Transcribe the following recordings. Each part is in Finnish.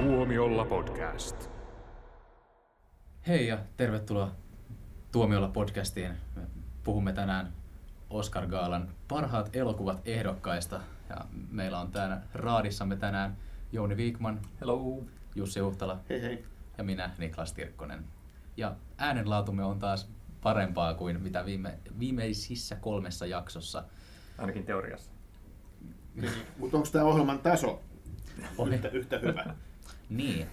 Tuomiolla podcast. Hei ja tervetuloa Tuomiolla podcastiin. Me puhumme tänään Oscar Gaalan parhaat elokuvat ehdokkaista. Ja meillä on täällä raadissamme tänään Jouni Viikman, Hello. Jussi Huhtala Hei hei. ja minä Niklas Tirkkonen. Ja äänenlaatumme on taas parempaa kuin mitä viime, viimeisissä kolmessa jaksossa. Ainakin teoriassa. Mutta onko tämä ohjelman taso Oli. yhtä, yhtä hyvä? Niin,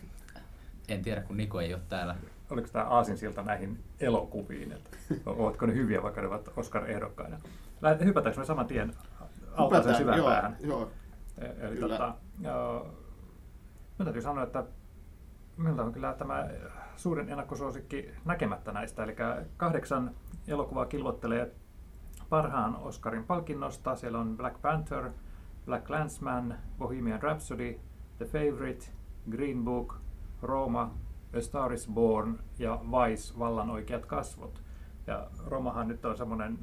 en tiedä kun Niko ei ole täällä. Oliko tämä aasinsilta näihin elokuviin? Että ovatko ne hyviä, vaikka ne ovat Oscar-ehdokkaina? Lähdet- Hypätäänkö me saman tien altaan sen Hypätään, syvään joo, päähän? Joo. E- Eli Kyllä. tota, joo, minun täytyy sanoa, että minulla on kyllä tämä suurin ennakkosuosikki näkemättä näistä. Eli kahdeksan elokuvaa kilvottelee parhaan Oscarin palkinnosta. Siellä on Black Panther, Black Landsman, Bohemian Rhapsody, The Favourite, Green Book, Roma, A Star is Born ja Vice, Vallan oikeat kasvot. Ja Romahan nyt on semmoinen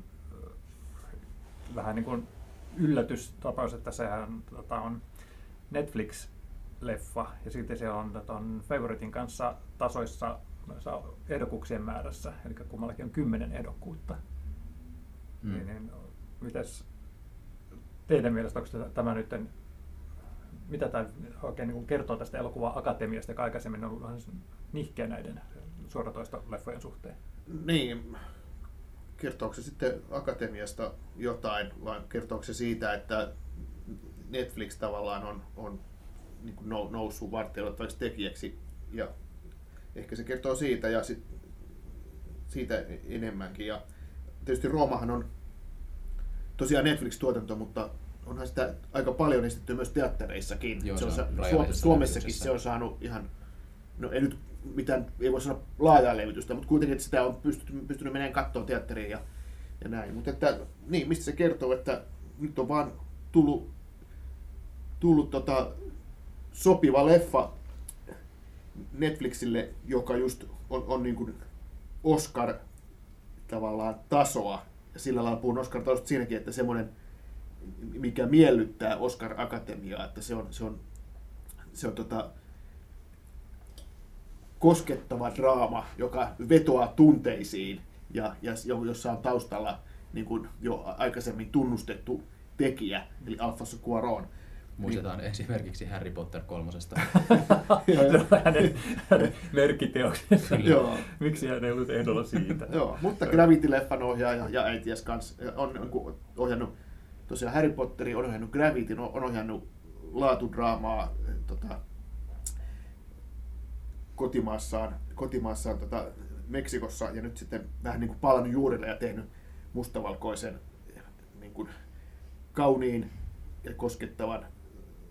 vähän niin kuin yllätystapaus, että sehän tota, on Netflix-leffa ja silti se on ton Favoritein kanssa tasoissa ehdokkuuksien määrässä, eli kummallakin on kymmenen ehdokkuutta. Mm. Niin, niin, mitäs teidän mielestä, onko tämä nyt, mitä tämä oikein niin kertoo tästä elokuva-akatemiasta, joka aikaisemmin on ollut nihkeä näiden suoratoistoleffojen suhteen? Niin, kertooko se sitten Akatemiasta jotain, vai kertooko se siitä, että Netflix tavallaan on, on niin kuin nou- noussut vartioittavaksi tekijäksi, ja ehkä se kertoo siitä ja sit, siitä enemmänkin. Ja tietysti Roomahan on tosiaan Netflix-tuotanto, mutta onhan sitä aika paljon esitetty myös teattereissakin. Joo, se on, se on Suom- Suomessakin se on saanut ihan, no ei nyt mitään, ei voi sanoa laajaa levitystä, mutta kuitenkin että sitä on pystynyt, pystynyt menemään kattoon teatteriin ja, ja näin. Mutta että, niin, mistä se kertoo, että nyt on vaan tullut, tullut tota, sopiva leffa Netflixille, joka just on, on niin kuin Oscar tavallaan tasoa. Ja sillä lailla puhun Oscar tasosta siinäkin, että semmoinen, mikä miellyttää Oscar Akatemiaa, että se on, se on, se on tota, koskettava draama, joka vetoaa tunteisiin ja, ja jo- jossa on taustalla niin kuin jo aikaisemmin tunnustettu tekijä, eli Alfonso Cuarón. Muistetaan esimerkiksi Harry Potter kolmosesta. Se on hänen, hänen merkkiteoksensa. Joo. Miksi hän ei ollut ehdolla siitä? Joo, mutta Gravity-leffan ohjaaja ja äitiäs kanssa on, on ohjannut tosiaan Harry Potterin, on ohjannut Gravityn, on ohjannut laatudraamaa tota, kotimaassaan, kotimaassaan tota, Meksikossa ja nyt sitten vähän niin kuin palannut juurille ja tehnyt mustavalkoisen niin kuin kauniin ja koskettavan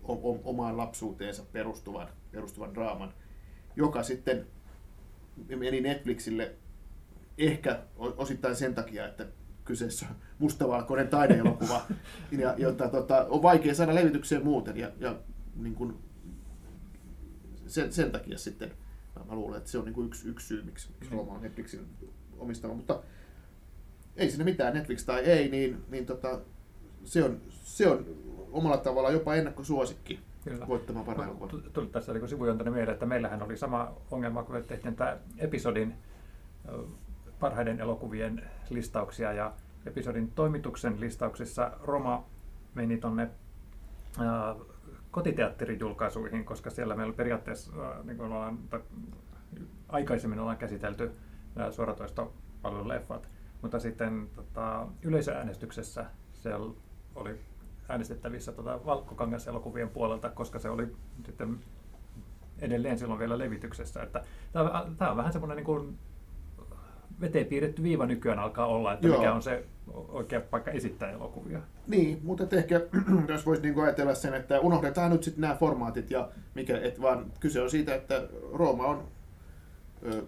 o- o- omaan lapsuuteensa perustuvan, perustuvan draaman, joka sitten meni Netflixille ehkä osittain sen takia, että kyseessä mustavalkoinen taideelokuva, ja, jota tota, on vaikea saada levitykseen muuten. Ja, ja niin kuin, sen, sen takia sitten mä, mä luulen, että se on niin kuin yksi, yksi syy, miksi, miksi Rooma on Netflixin omistama. Mutta ei siinä mitään, Netflix tai ei, niin, niin tota, se, on, se on omalla tavallaan jopa ennakkosuosikki Kyllä. voittamaan parhaan Tuli tässä niin sivujontana mieleen, että meillähän oli sama ongelma, kun tehtiin tämä episodin parhaiden elokuvien listauksia ja episodin toimituksen listauksissa Roma meni tonne ää, kotiteatterijulkaisuihin, koska siellä meillä periaatteessa ää, niin kuin ollaan, tai aikaisemmin ollaan käsitelty nämä suoratoistopalveluleffat, mutta sitten tota, yleisöäänestyksessä siellä oli äänestettävissä tota Valkkokangas-elokuvien puolelta, koska se oli sitten edelleen silloin vielä levityksessä. Että tämä on vähän semmoinen niin kuin veteen piirretty viiva nykyään alkaa olla, että Joo. mikä on se oikea paikka esittää elokuvia. Niin, mutta ehkä jos voisi niinku ajatella sen, että unohdetaan nyt sitten nämä formaatit ja mikä, et vaan kyse on siitä, että Rooma on ö,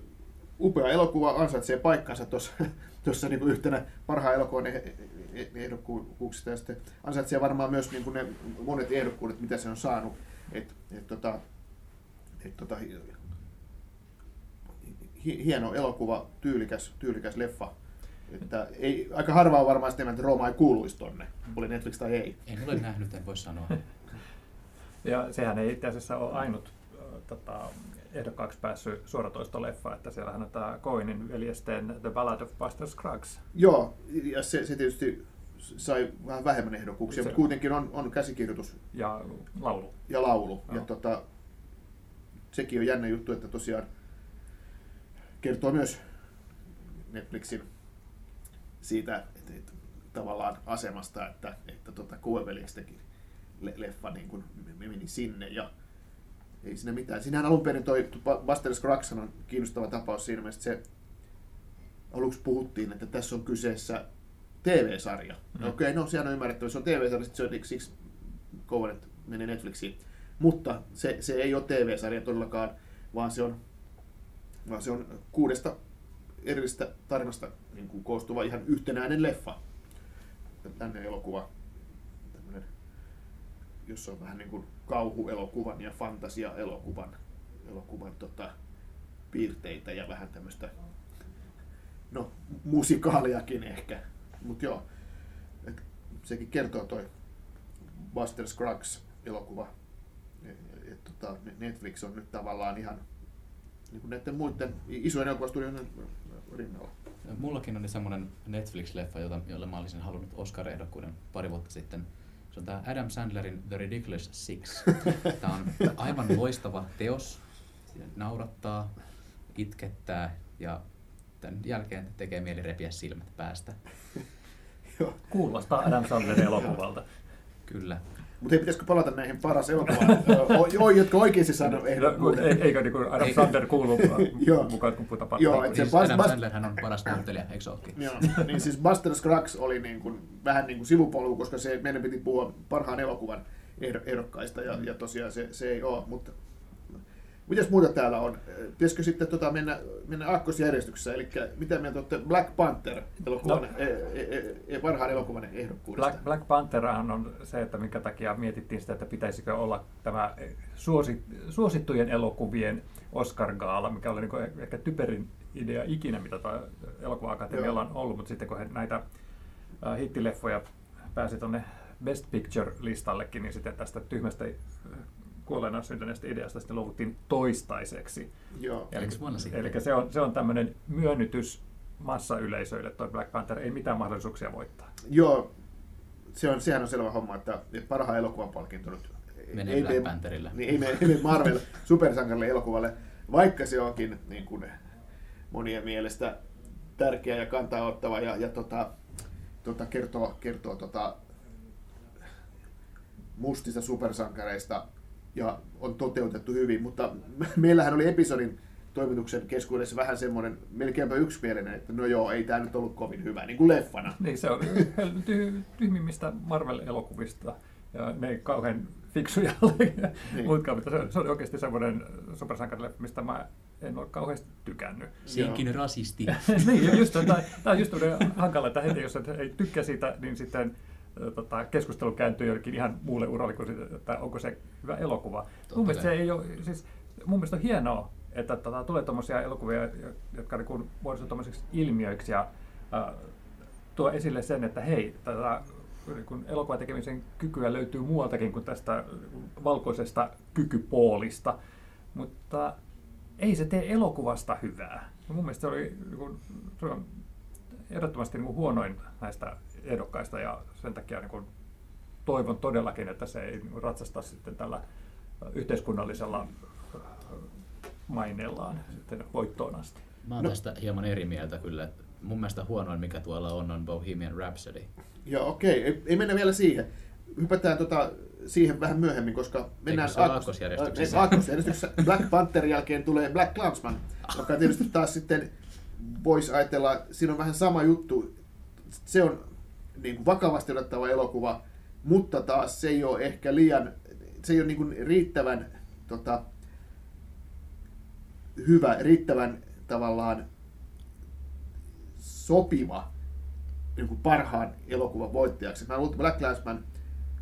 upea elokuva, ansaitsee paikkansa tuossa tuossa niinku yhtenä parhaan elokuvan eh- eh- ehdokkuuksista ja sitten ansaitsee varmaan myös niinku ne monet ehdokkuudet, mitä se on saanut. Et, et tota, et tota, hieno elokuva, tyylikäs, tyylikäs leffa. Että ei, aika harvaa on varmaan sitä, että Rooma ei kuuluisi tonne, oli Netflix tai ei. En ole nähnyt, en voi sanoa. Ja sehän ei itse asiassa ole ainut tota, ehdokkaaksi päässyt suoratoistoleffa, että siellähän on tämä Coenin veljesten The Ballad of Buster Scruggs. Joo, ja se, se tietysti sai vähän vähemmän ehdokkuuksia, Se- mutta kuitenkin on, on käsikirjoitus ja laulu. ja laulu. Ja Joo. tota, sekin on jännä juttu, että tosiaan kertoo myös Netflixin siitä että, että tavallaan asemasta, että, että tota, Kueveliksi teki le- leffa niin kuin me meni sinne ja ei siinä mitään. Siinähän alun perin toi Buster Scruggs on kiinnostava tapaus siinä mielessä, että se aluksi puhuttiin, että tässä on kyseessä TV-sarja. Mm. Mm. Okei, no sehän on ymmärrettävä, se on TV-sarja, se on siksi Covenant menee Netflixiin. Mutta se, se ei ole TV-sarja todellakaan, vaan se on, vaan se on kuudesta erillistä tarinasta niin kuin koostuva ihan yhtenäinen leffa. Tänne elokuva, tämmönen, jossa on vähän niin kuin kauhuelokuvan ja fantasia-elokuvan elokuvan, tota, piirteitä ja vähän tämmöistä no, musikaaliakin ehkä. Mutta joo, et sekin kertoo toi Buster Scruggs elokuva. Et, et, tota, Netflix on nyt tavallaan ihan niin kuin näiden muiden isojen elokuvastudioiden rinnalla. Mullakin oli semmoinen Netflix-leffa, jota, jolle mä olisin halunnut Oscar-ehdokkuuden pari vuotta sitten. Se on tämä Adam Sandlerin The Ridiculous Six. Tämä on aivan loistava teos. Naurattaa, itkettää ja tämän jälkeen tekee mieli repiä silmät päästä. Joo. Kuulostaa Adam Sandlerin elokuvalta. Kyllä. Mutta ei pitäisikö palata näihin paras elokuvaan, jotka oikeasti saanut No, ehdokkuuden. ei- Eikö niin kuin Adam. Sandler kuulu Joo. mukaan, kun puhutaan Joo, parhaista? et se Siis Bas- Adam Sandlerhän on paras näyttelijä, eikö se olekin? Joo, niin siis Buster Scruggs oli niin kuin, vähän niin kuin sivupolku, koska se, meidän piti puhua parhaan elokuvan ehdo- ehdokkaista ja, ja tosiaan se, se ei ole, mutta Mitäs muuta täällä on? Pitäisikö sitten tota mennä, mennä aakkosjärjestyksessä, eli mitä mieltä olette Black Panther elokuvan, No. e, e, e, parhaan elokuvan ehdokkuudesta? Black, Black Pantherhan on se, että minkä takia mietittiin sitä, että pitäisikö olla tämä suosi, suosittujen elokuvien Oscar-gaala, mikä oli niin ehkä typerin idea ikinä, mitä elokuva-akatemialla on ollut, mutta sitten kun he näitä äh, hittileffoja pääsi tuonne Best Picture-listallekin, niin sitten tästä tyhmästä kuolleena syntyneestä ideasta sitten luovuttiin toistaiseksi. Joo. Eli vuonna sitten. Eli se on, se on tämmöinen myönnytys massayleisöille, toi Black Panther ei mitään mahdollisuuksia voittaa. Joo, se on, sehän on selvä homma, että parhaan elokuvan palkinto nyt Menee Black Pantherille. Niin, ei ei mene Marvel supersankarille elokuvalle, vaikka se onkin niin kuin, monien mielestä tärkeä ja kantaa ottava ja, ja tota, tota, kertoo, kertoo tota, mustista supersankareista ja on toteutettu hyvin, mutta meillähän oli episodin toimituksen keskuudessa vähän semmoinen melkeinpä yksimielinen, että no joo, ei tämä nyt ollut kovin hyvä, niin kuin leffana. Niin, se on ty- tyhmimmistä Marvel-elokuvista. Ja ne ei kauhean fiksuja ole. Niin. Muutkaan, mutta se, se oli oikeasti semmoinen supersankarileffa, mistä mä en ole kauheasti tykännyt. Siinkin rasisti. niin, ja just, tämä, tämä on just hankala, että heti jos et ei tykkää siitä, niin sitten tota, keskustelu kääntyy jollekin ihan muulle uralle kuin siitä, että onko se hyvä elokuva. Totta mun mielestä se ei ole, siis mun mielestä on hienoa, että tota, tulee tuommoisia elokuvia, jotka niin muodostuvat tuommoisiksi ilmiöiksi ja äh, tuo esille sen, että hei, tätä kun elokuvan tekemisen kykyä löytyy muualtakin kuin tästä valkoisesta kykypoolista, mutta ei se tee elokuvasta hyvää. Ja mun mielestä se oli niin kuin, se on ehdottomasti niin kuin huonoin näistä ehdokkaista ja sen takia niin kuin, toivon todellakin, että se ei niin ratsasta sitten tällä yhteiskunnallisella maineellaan sitten voittoon asti. Mä oon No. tästä hieman eri mieltä kyllä. että Mun mielestä huonoin, mikä tuolla on, on Bohemian Rhapsody. Joo, okei, ei, ei mennä vielä siihen. Hypätään tota, siihen vähän myöhemmin, koska mennään aakkosjärjestyksessä? Aakkosjärjestyksessä. Black Panther jälkeen tulee Black Clansman, joka tietysti taas sitten voisi ajatella, siinä on vähän sama juttu. Se on niin kuin vakavasti otettava elokuva, mutta taas se ei ole ehkä liian, se ei ole niin kuin riittävän tota, hyvä, riittävän tavallaan sopiva niin kuin parhaan elokuvan voittajaksi. Mä luulen, että Black Clansman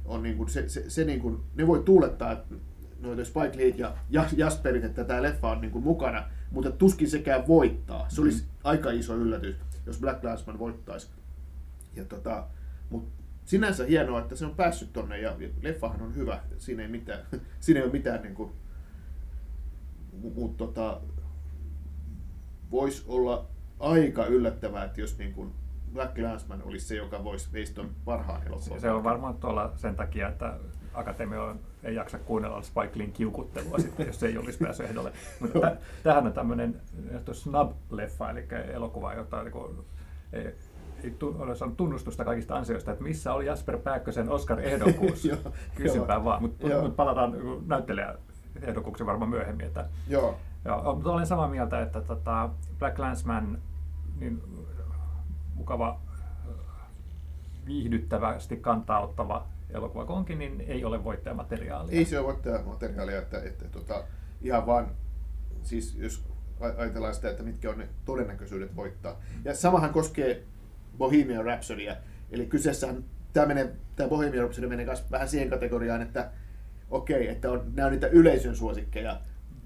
on niin kuin se, se, se niin kuin, ne voi tuulettaa, että noita Spike Lee ja Jas- Jasperit, että tämä leffa on niin kuin mukana, mutta tuskin sekään voittaa. Se olisi aika iso yllätys, jos Black Clansman voittaisi. Ja tota, mut sinänsä hienoa, että se on päässyt tonne ja leffahan on hyvä. Siinä ei, mitään, siinä ei ole mitään niin kuin, mutta tota, voisi olla aika yllättävää, että jos niin kuin Black Clansman olisi se, joka voisi veisi tuon parhaan elokuvan. Se on varmaan tuolla sen takia, että Akatemia ei jaksa kuunnella Spike Leein kiukuttelua sitten, jos se ei olisi päässyt ehdolle. Mutta tä, tämähän on tämmöinen snub-leffa, eli elokuva, jota niin kuin, ei, ole saanut tunnustusta kaikista ansioista, että missä oli Jasper Pääkkösen Oscar-ehdokkuus. Kysypä vaan, mutta mut palataan näyttelijä ehdokkuuksen varmaan myöhemmin. Että, joo. Joo, mutta olen samaa mieltä, että tota, Black Landsman, niin mukava, viihdyttävästi kantaa ottava elokuva onkin, niin ei ole voittajamateriaalia. Ei se ole voittajamateriaalia, että, että, että tota, ihan vaan, siis jos ajatellaan sitä, että mitkä on ne todennäköisyydet voittaa. Ja samahan koskee Bohemian Rhapsodya, eli kyseessähän tämä, menee, tämä Bohemian Rhapsody menee myös vähän siihen kategoriaan, että okei, okay, että on, nämä on niitä yleisön suosikkeja,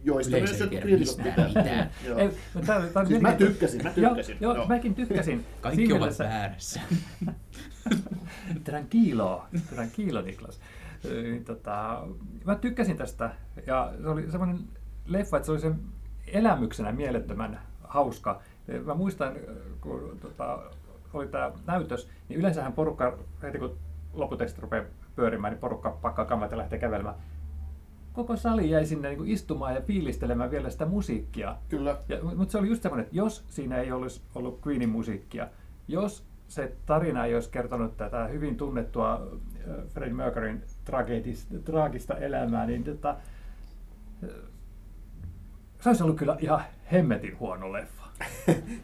joista Yleisö myös jotkut kriitikot pitää. mitään. Joo. Ei, no tää- tää on Siis mä tykkäsin, mä tykkäsin. Joo, joo Joo. mäkin tykkäsin. Kaikki Siinä ovat väärässä. Terän kiilo Niklas. Niin, tota, mä tykkäsin tästä ja se oli semmoinen leffa, että se oli sen elämyksenä mielettömän hauska. Mä muistan, kun tota, oli tämä näytös, niin yleensähän porukka, heti kun lopputekstit rupeaa pyörimään, niin porukka pakkaa kammat ja lähtee kävelemään. Koko sali jäi sinne niin kuin istumaan ja fiilistelemään vielä sitä musiikkia. Kyllä. Ja, mutta se oli just semmoinen, että jos siinä ei olisi ollut Queenin musiikkia, jos se tarina ei olisi kertonut tätä hyvin tunnettua äh, Freddie Mercuryn traagista elämää, niin tota, äh, se olisi ollut kyllä ihan hemmetin huono leffa.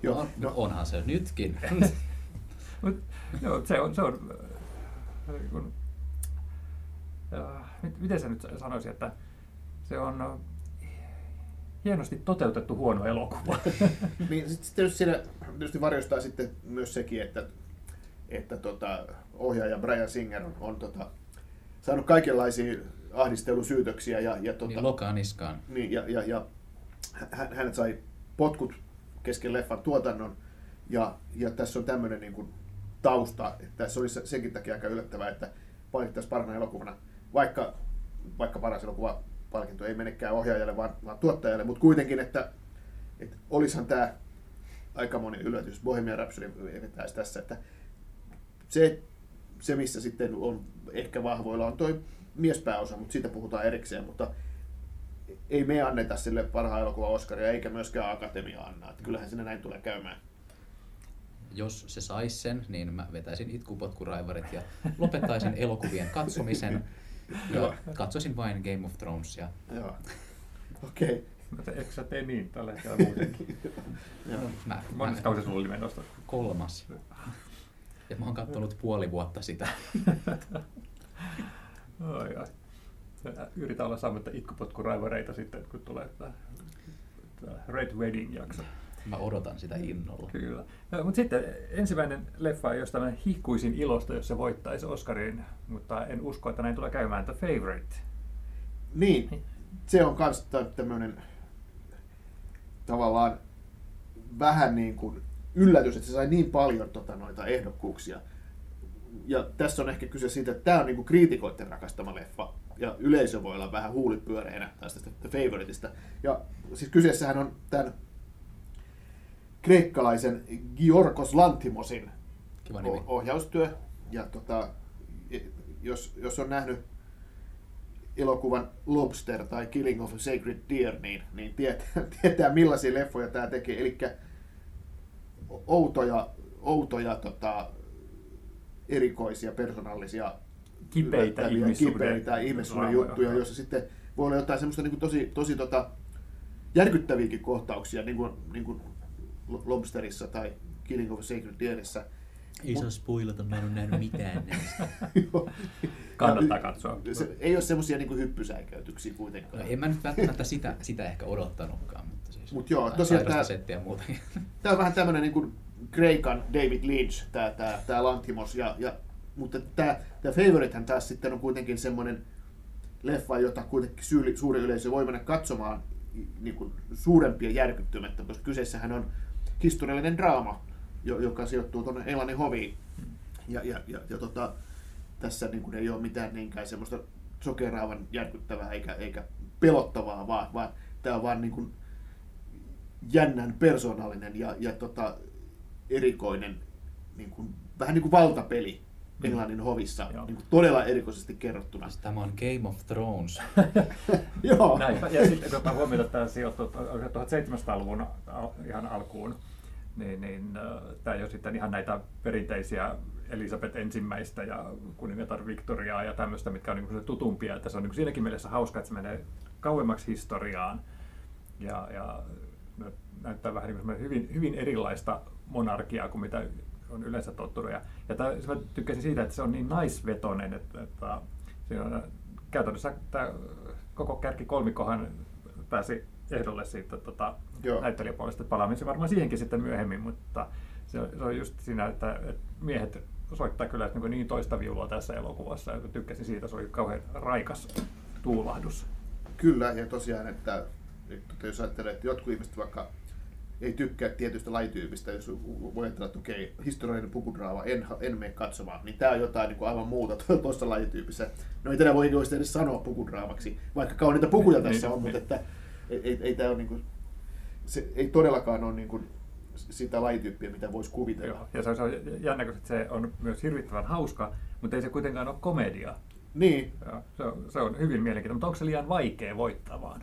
Joo, No, no, onhan se nytkin. Mut, joo, se on, se on äh, niin kun, äh, mit- miten se nyt sanoisi, että se on äh, hienosti toteutettu huono elokuva. niin sitten sit tietysti siinä tietysti varjostaa sitten myös sekin, että, että tota, ohjaaja Brian Singer on, on tota, saanut kaikenlaisia ahdistelusyytöksiä ja, ja, tota, niin lokaa niskaan. niin, ja, ja, ja hän, hänet sai potkut kesken leffan tuotannon ja, ja tässä on tämmöinen niin kuin tausta, että tässä olisi senkin takia aika yllättävää, että valittaisiin parhaana elokuvana, vaikka, vaikka paras elokuva palkinto ei menekään ohjaajalle, vaan, vaan tuottajalle, mutta kuitenkin, että, että olisihan tämä aikamoinen yllätys, Bohemian Rhapsody vetäisi tässä, että se, se, missä sitten on ehkä vahvoilla, on toi miespääosa, mutta siitä puhutaan erikseen, mutta ei me anneta sille parhaan elokuvan Oscaria, eikä myöskään Akatemia anna. Että kyllähän sinne näin tulee käymään. Jos se saisi sen, niin mä vetäisin itkupotkuraivarit ja lopettaisin elokuvien katsomisen. Ja katsoisin vain Game of Thronesia. Joo. Okei. Okay. Mutta eikö sä tee niin tällä hetkellä muutenkin? Joo. Mä, Monessa kausi sulla oli menossa? kolmas. Ja mä oon kattonut puoli vuotta sitä. Ai, ai. Yritä olla saamatta itkupotkuraivareita sitten, kun tulee tämä Red Wedding-jakso. Mä odotan sitä innolla. Kyllä. Mutta sitten ensimmäinen leffa, josta mä hihkuisin ilosta, jos se voittaisi Oscarin, mutta en usko, että näin tulee käymään, The Favorite. Niin, se on myös tämmöinen tavallaan vähän niin kuin yllätys, että se sai niin paljon tota, noita ehdokkuuksia. Ja tässä on ehkä kyse siitä, että tämä on niin kuin kriitikoiden rakastama leffa. Ja yleisö voi olla vähän huulipyöreänä tästä The Favoriteista. Ja siis kyseessähän on tämän kreikkalaisen Giorgos Lantimosin Kiva nimi. ohjaustyö. Ja tota, jos, jos on nähnyt elokuvan Lobster tai Killing of a Sacred Deer, niin, niin tietää, tietää millaisia leffoja tämä tekee. Eli outoja, outoja tota, erikoisia, persoonallisia, Kipeitä ihmissuhde- kipeitä ihmissuuden juttuja, joissa sitten voi olla jotain semmoista niin kuin tosi, tosi tota, järkyttäviäkin kohtauksia, niin kuin, niin kuin Lobsterissa tai Killing of a Sacred Deerissä. Ei saa spoilata, mä en ole nähnyt mitään näistä. Kannattaa katsoa. Se, ei ole semmoisia niin hyppysäikäytyksiä kuitenkaan. No, en mä nyt välttämättä sitä, sitä ehkä odottanutkaan, mutta siis Mut joo, tosiaan tää- settiä muutenkin. Tämä on vähän tämmöinen niin kuin Kreikan David Lynch, tämä, tämä, tämä Lantimos, ja, ja, mutta tämä, tämä Favoritehän taas sitten on kuitenkin semmoinen leffa, jota kuitenkin suuri, suuri yleisö voi mennä katsomaan niin kuin suurempia järkyttymättä, koska kyseessähän on historiallinen draama, jo- joka sijoittuu tuonne Englannin hoviin. Ja, ja, ja, ja tota, tässä niin kuin ei ole mitään niinkään semmoista sokeraavan järkyttävää eikä, eikä pelottavaa, vaan, vaan tämä on vaan niin kuin jännän persoonallinen ja, ja tota, erikoinen, niin kuin, vähän niin kuin valtapeli. Englannin hovissa, Joo. niin kuin todella erikoisesti kerrottuna. Tämä on Game of Thrones. Joo, Näin. Ja sitten kun ottaa huomioon, että tämä sijoittuu 1700-luvun al- ihan alkuun, niin, niin äh, tämä ei ole sitten ihan näitä perinteisiä Elisabeth ensimmäistä ja kuningatar Victoriaa ja tämmöistä, mitkä on niin tutumpia. Että se on niin siinäkin mielessä hauska, että se menee kauemmaksi historiaan ja, ja nä- näyttää vähän niin kuin hyvin, hyvin erilaista monarkiaa kuin mitä on yleensä tottunut. Ja, ja tämä, mä tykkäsin siitä, että se on niin naisvetoinen, että, että siinä on, käytännössä tämä koko kärki kolmikohan pääsi ehdolle siitä tota, näyttelijäpuolesta. että Palaamme se varmaan siihenkin sitten myöhemmin, mutta se on, se on just siinä, että, että miehet soittaa kyllä niin, niin toista viulua tässä elokuvassa. Ja tykkäsin siitä, se oli kauhean raikas tuulahdus. Kyllä, ja tosiaan, että, että jos ajattelee, että jotkut ihmiset vaikka ei tykkää tietystä lajityypistä, jos voi ajatella, että okei, historiallinen pukudraama, en, en mene katsomaan, niin tämä on jotain niin kuin aivan muuta tuossa lajityypissä. No ei tätä voi oikeasti edes sanoa pukudraamaksi, vaikka kauniita pukuja Niin, tässä niin, on, mutta niin. että ei, ei, ei, tämä ole niin kuin, se ei todellakaan ole niin kuin sitä lajityyppiä, mitä voisi kuvitella. Joo. Ja se on, se on jännä, kun se on myös hirvittävän hauska, mutta ei se kuitenkaan ole komedia. Niin, Ja se, on, se on hyvin mielenkiintoinen, mutta onko se liian vaikea voittaa vaan?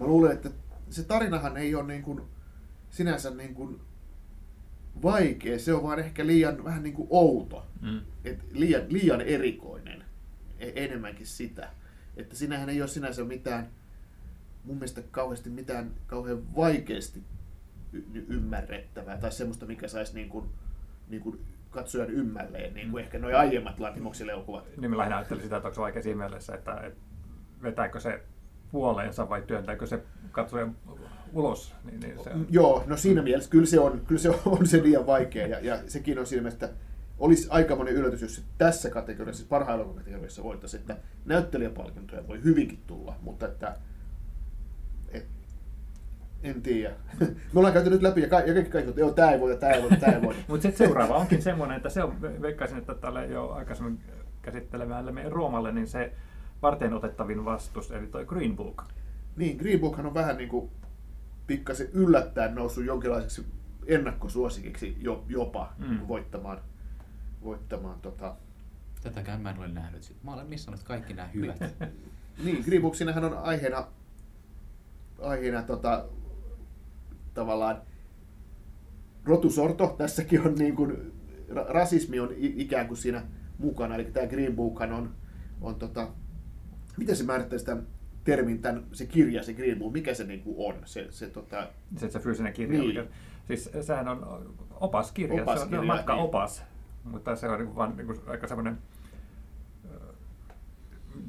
Mä luulen, että se tarinahan ei ole niin kuin sinänsä niin kuin vaikea, se on vaan ehkä liian vähän niin kuin outo, Mm. Et liian, liian erikoinen, E- enemmänkin sitä. Että sinähän ei ole sinänsä mitään, mun mielestä kauheasti mitään kauhean vaikeasti y- ymmärrettävää tai semmoista, mikä saisi niin kuin, niin kuin katsojan ymmälleen, niin kuin ehkä nuo aiemmat Latimoksen elokuvat. Niin mä lähinnä ajattelin sitä, että onko se vaikea siinä mielessä, että, että vetääkö se puoleensa vai työntääkö se katsojan ulos. Niin, niin se, Joo, no siinä mielessä kyllä se on, kyllä se on se liian vaikea ja, ja sekin on siinä mielessä, että olisi aikamoinen yllätys, jos tässä kategoriassa, siis parhailla kategoriassa voitaisiin, että näyttelijäpalkintoja voi hyvinkin tulla, mutta että et, en tiedä. Me ollaan käyty nyt läpi ja, ka- ja kaikki kaikki, että joo, tämä ei voi, tämä ei voi, tämä ei voi. Mutta sitten seuraava onkin semmoinen, että se on, veikkaisin, että tälle jo aikaisemmin käsittelemälle meidän Roomalle, niin se varten otettavin vastus, eli toi Green Book. Niin, Green Bookhan on vähän niin kuin pikkasen yllättäen noussut jonkinlaiseksi ennakkosuosikiksi jo, jopa Mm. voittamaan, voittamaan tota, Tätäkään mä en ole nähnyt. Mä olen missannut kaikki nämä hyvät. Niin, Green Book, siinähän on aiheena, aiheena tota, tavallaan rotusorto. Tässäkin on niin kuin, ra- rasismi on ikään kuin siinä mukana. Eli tämä Green Bookhan on, on tota, miten se määrittäisi tämän termin, tämän, se kirja, se Green Book, mikä se niin kuin on? Se, se, tota, Se, se fyysinen kirja. Niin. Mikä, siis sehän on opaskirja, se on Opaskirja, matkaopas, mutta se on niin vaan niin aika semmoinen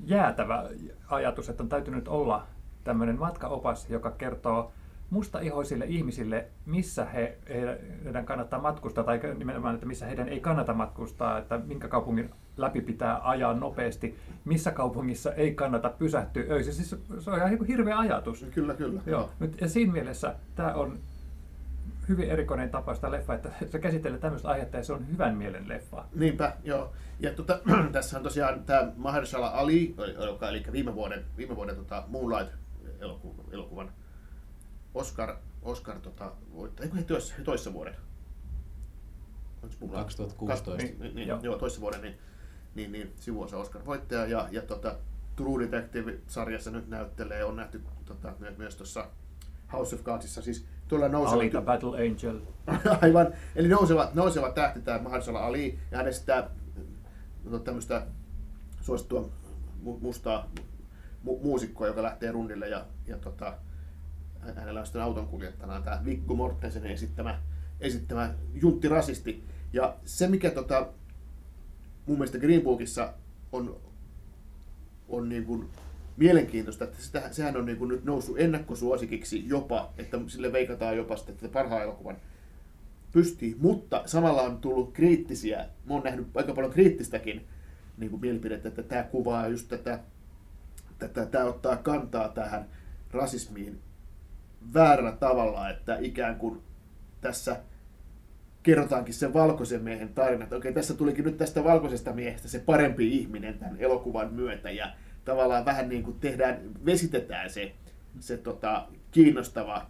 jäätävä ajatus, että on täytynyt olla tämmöinen matkaopas, joka kertoo mustaihoisille ihmisille, missä he, heidän kannattaa matkustaa, tai nimenomaan, että missä heidän ei kannata matkustaa, että minkä kaupungin läpi pitää ajaa nopeasti, missä kaupungissa ei kannata pysähtyä öisin. Siis se on ihan hirveä ajatus. kyllä, kyllä. Joo, nyt, ja siinä mielessä tämä on hyvin erikoinen tapaus tämä leffa, että se käsittelee tämmöistä aihetta ja se on hyvän mielen leffa. Niinpä, joo. Ja tota, tässä on tosiaan tämä Mahershala Ali, joka eli viime vuoden, viime vuoden tota Moonlight-elokuvan elokuvan Oscar, Oscar tota, voittaja, eikö he toissa, toissa vuoden? Onks Moonlight? 2016. Niin, niin, niin, Joo. joo. toissa vuoden, niin, niin, niin sivuosa Oscar-voittaja. Ja, ja tota, True Detective-sarjassa nyt näyttelee, on nähty tota, myös, myös tuossa House of Cardsissa, siis tuolla nouseva, Alita Battle Angel. Aivan. Eli nouseva, nouseva tähti tämä Mahershala Ali, ja hänestä sitä no, tämmöistä suosittua mu- mustaa mu- muusikkoa, joka lähtee rundille, ja, ja tota, hänellä on sitten auton kuljettajana tämä Viggo Mortensen esittämä, esittämä juntti rasisti. Ja se, mikä tota, mun mielestä Green Bookissa on, on niin kuin mielenkiintoista, että sitä, sehän on niin kuin nyt noussut ennakkosuosikiksi jopa, että sille veikataan jopa sitten tätä parhaan elokuvan pystyy, mutta samalla on tullut kriittisiä, mä oon nähnyt aika paljon kriittistäkin niin kuin mielipidettä, että tämä kuvaa just tätä, tätä tämä ottaa kantaa tähän rasismiin väärällä tavalla, että ikään kuin tässä kerrotaankin sen valkoisen miehen tarina, että okei, tässä tulikin nyt tästä valkoisesta miehestä se parempi ihminen tämän elokuvan myötä, ja tavallaan vähän niin kuin tehdään, vesitetään se se tota, kiinnostava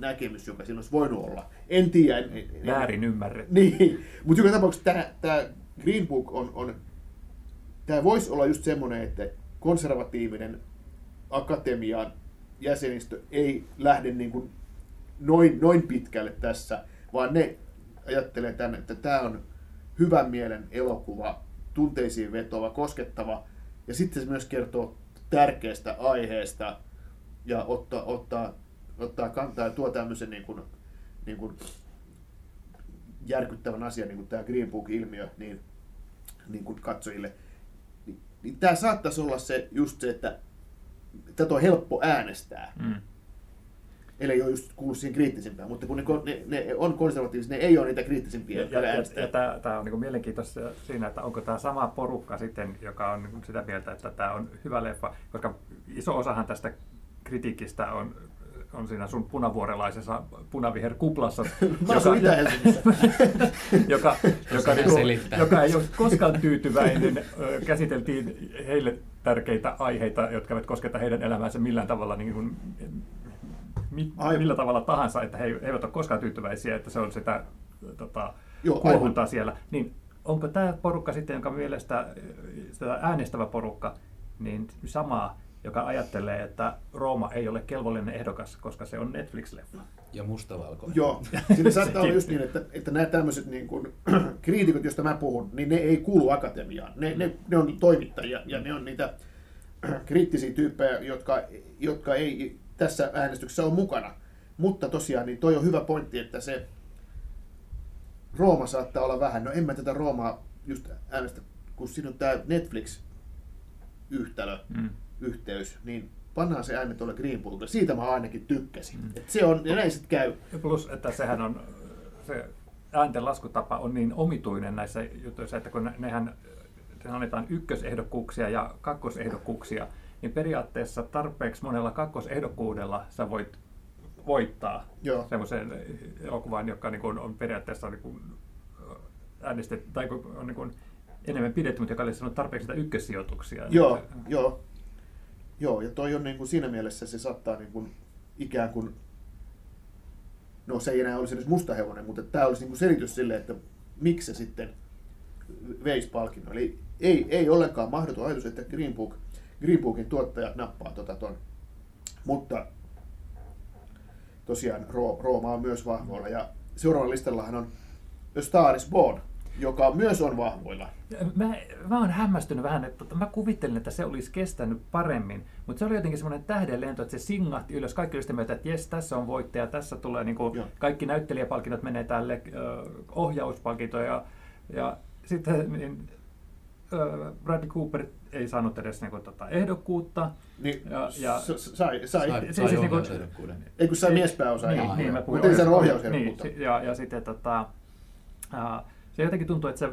näkemys, joka siinä olisi voinut olla. En tiedä. En, en, Väärin ymmärretty. Niin, mutta joka tapauksessa tämä, tämä Green Book on, on tämä voisi olla just semmoinen, että konservatiivinen akatemian jäsenistö ei lähde niin kuin noin, noin pitkälle tässä, vaan ne ajattelee tänne, että tämä on hyvän mielen elokuva, tunteisiin vetova, koskettava, ja sitten se myös kertoo tärkeästä aiheesta ja ottaa, ottaa, ottaa kantaa ja tuo tämmöisen niin kuin, niin kuin järkyttävän asian, niin kuin tämä Green Book-ilmiö, niin, niin kuin katsojille. Niin, niin tämä saattaisi olla se, just se, että tätä on helppo äänestää. Mm. Eli ei ole just kuulu siihen kriittisimpään, mutta kun ne, ne, ne on konservatiivisia, ne ei ole niitä kriittisimpiä, ja, ja, ja tämä, tämä on niin mielenkiintoista siinä, että onko tämä sama porukka sitten, joka on niin sitä mieltä, että tämä on hyvä leffa, koska iso osahan tästä kritiikistä on on siinä sun punavuorelaisessa punaviher kuplassa, joka, joka, joka, niinku, joka ei ole koskaan tyytyväinen. Käsiteltiin heille tärkeitä aiheita, jotka eivät kosketa heidän elämäänsä millään tavalla niin kuin, millä tavalla tahansa, että he eivät ole koskaan tyytyväisiä, että se on sitä tota, kuohuntaa siellä. Niin onko tämä porukka sitten, jonka mielestä sitä äänestävä porukka, niin samaa joka ajattelee, että Rooma ei ole kelvollinen ehdokas, koska se on Netflix-leffa. Ja mustavalkoinen. Joo, siinä saattaa olla just niin, että, että nämä tämmöiset niin kuin, kriitikot, joista mä puhun, niin ne ei kuulu akatemiaan. Ne, ne, ne on toimittajia ja ne on niitä kriittisiä tyyppejä, jotka, jotka ei tässä äänestyksessä ole mukana. Mutta tosiaan, niin toi on hyvä pointti, että se Rooma saattaa olla vähän. No en mä tätä Roomaa just äänestä, kun siinä on tämä Netflix-yhtälö. Mm yhteys, niin pannaan se ääni tuolle Green Bookille. Siitä mä ainakin tykkäsin. Mm. Et se on, ja näin sitten käy. Plus, että sehän on, se äänten laskutapa on niin omituinen näissä jutuissa, että kun nehän annetaan ykkösehdokkuuksia ja kakkosehdokkuuksia, niin periaatteessa tarpeeksi monella kakkosehdokkuudella sä voit voittaa Joo. semmoisen elokuvan, joka niin kuin on periaatteessa niin kuin äänestet, tai on niin kuin enemmän pidetty, mutta joka olisi saanut tarpeeksi sitä ykkössijoituksia. Joo, joo. Joo, ja toi on niin kuin siinä mielessä se saattaa niin kuin ikään kuin, no se ei enää olisi edes mustahevonen, mutta tämä olisi niin kuin selitys sille, että miksi se sitten veisi palkinnon. Eli ei, ei ollenkaan mahdoton ajatus, että Green, Book, Green Bookin tuottajat nappaa tota ton. Mutta tosiaan Rooma on myös vahvoilla. Ja seuraavalla listallahan on A Star is Born, joka myös on vahvoilla. Mä, mä oon hämmästynyt vähän, että tota, mä kuvittelin, että se olisi kestänyt paremmin, mutta se oli jotenkin semmoinen tähdenlento, että se singahti ylös. Kaikki oli sitä mieltä, että jes, tässä on voittaja, tässä tulee niin kuin, kaikki näyttelijäpalkinnot menee tälle uh, ohjauspalkintoja. Ja, ja sitten niin, uh, Bradley Cooper ei saanut edes niin kuin, tota, ehdokkuutta. Niin, ja, ja, sai, sai. sai, sai, sai siis, niin Ei kun sai miespääosa. Niin, niin, mä mutta ei saanut ohjausehdokkuutta. Niin, ja, ja sitten tota, uh, se jotenkin tuntuu, että se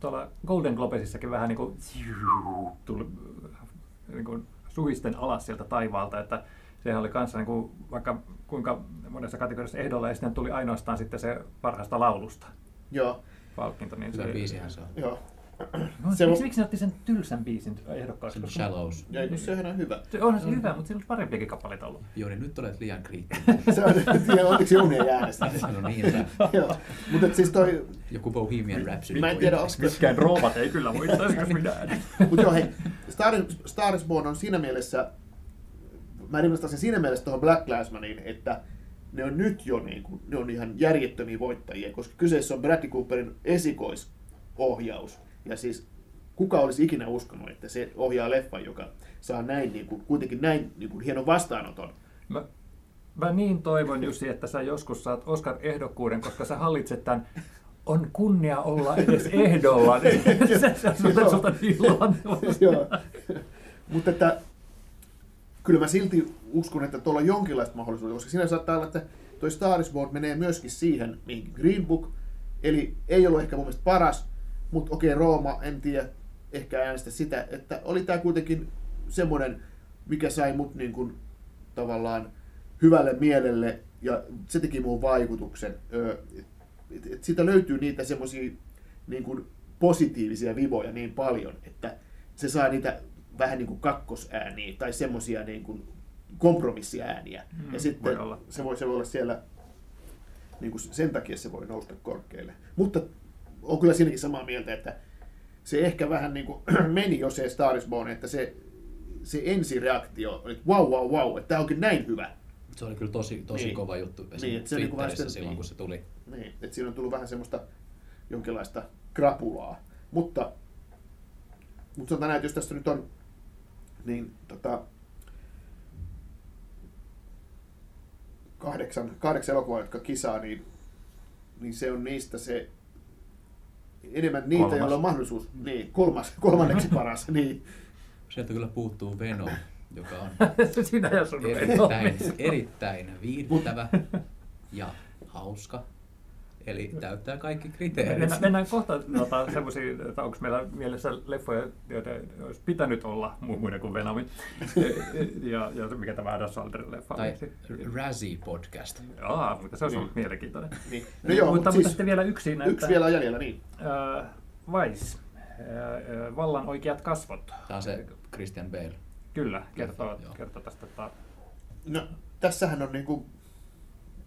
tuolla Golden Globesissakin vähän niin kuin, tuli niin kuin suhisten alas sieltä taivaalta, että sehän oli kanssa niin kuin, vaikka kuinka monessa kategoriassa ehdolla ja sitten tuli ainoastaan sitten se parhaasta laulusta. Joo. Palkinto. Niin se, biisihän se on. Joo. No, se miksi, miksi ne otti sen tylsän biisin ehdokkaaksi? Se on Shallows. Ja kun sehän on hyvä. Se onhan se mm. hyvä, mutta siinä olisi parempiakin kappaleita ollut. Joo, niin nyt olet liian kriittinen. se on, onneksi Jouni ei äänestä. se on niin Joo, mutta siis toi... Joku Bohemian Rhapsody. Mä en tiedä, onko... Mitkään roomat ei kyllä voittaisi, jos minä Mutta joo, hei, Star, Star is Born on siinä mielessä, mä rinnastan sen siinä mielessä tuohon Black Clansmaniin, että ne on nyt jo niin kuin, ne on ihan järjettömiä voittajia, koska kyseessä on Bradley Cooperin esikoisohjaus. Ja siis kuka olisi ikinä uskonut, että se ohjaa leffa, joka saa näin, niin kuin, kuitenkin näin niin kuin, hienon vastaanoton. Mä, mä niin toivon Jussi, että sä joskus saat Oscar-ehdokkuuden, koska sä hallitset tämän on kunnia olla edes ehdolla. se on sulta niin Mutta että kyllä mä silti uskon, että tuolla on jonkinlaista mahdollisuutta, koska siinä saattaa olla, että toi Star Wars menee myöskin siihen, mihin Green Book, eli ei ollut ehkä mun mielestä paras, mutta okei, Rooma, en tiedä, ehkä äänestä sitä, että oli tämä kuitenkin semmoinen, mikä sai mut niin kuin, tavallaan hyvälle mielelle ja se teki muun vaikutuksen. Et, et siitä löytyy niitä semmoisia niin kuin positiivisia vivoja niin paljon, että se saa niitä vähän niin kuin kakkosääniä tai semmoisia niin kuin kompromissiääniä. Mm, ja sitten voi olla. se voi, se voi olla siellä, niin kuin sen takia se voi nousta korkealle. Mutta on kyllä siinäkin samaa mieltä, että se ehkä vähän niin kuin meni jo se Star is Born, että se, se ensireaktio oli, että wow, wow, wow, että tämä onkin näin hyvä. Se oli kyllä tosi, tosi Niin. kova juttu Niin, se Twitterissä sitä- silloin, niin. kun se tuli. Niin, että siinä on tullut vähän semmoista jonkinlaista krapulaa. Mutta, mutta sanotaan näin, että jos tässä nyt on niin tota, kahdeksan, kahdeksan elokuvaa, jotka kisaa, niin, niin se on niistä se enemmän niitä, Kolmas. joilla on mahdollisuus, niin, kolmas, kolmanneksi paras, niin, Sieltä kyllä puuttuu Venom, joka on Sinä ja sun erittäin, erittäin viihdyttävä ja hauska. Eli täyttää kaikki kriteerit. Mennään, mennään kohta tota, semmoisiin, että onko meillä mielessä leffoja, joita olisi pitänyt olla mu- muiden kuin Venomin. ja, ja mikä tämä Adam Sandlerin leffa Tai oli. Razzie podcast. Jaa, mutta se olisi ollut Niin. mielenkiintoinen. niin. No joo, mutta, mutta mutta siis sitten vielä yksi näitä. yksi vielä jäljellä, niin. Äh, Vice. Äh, vallan oikeat kasvot. Tämä on se Christian Bale. Kyllä, kertoo, kertoo tästä. Että, No, tässähän on niinku,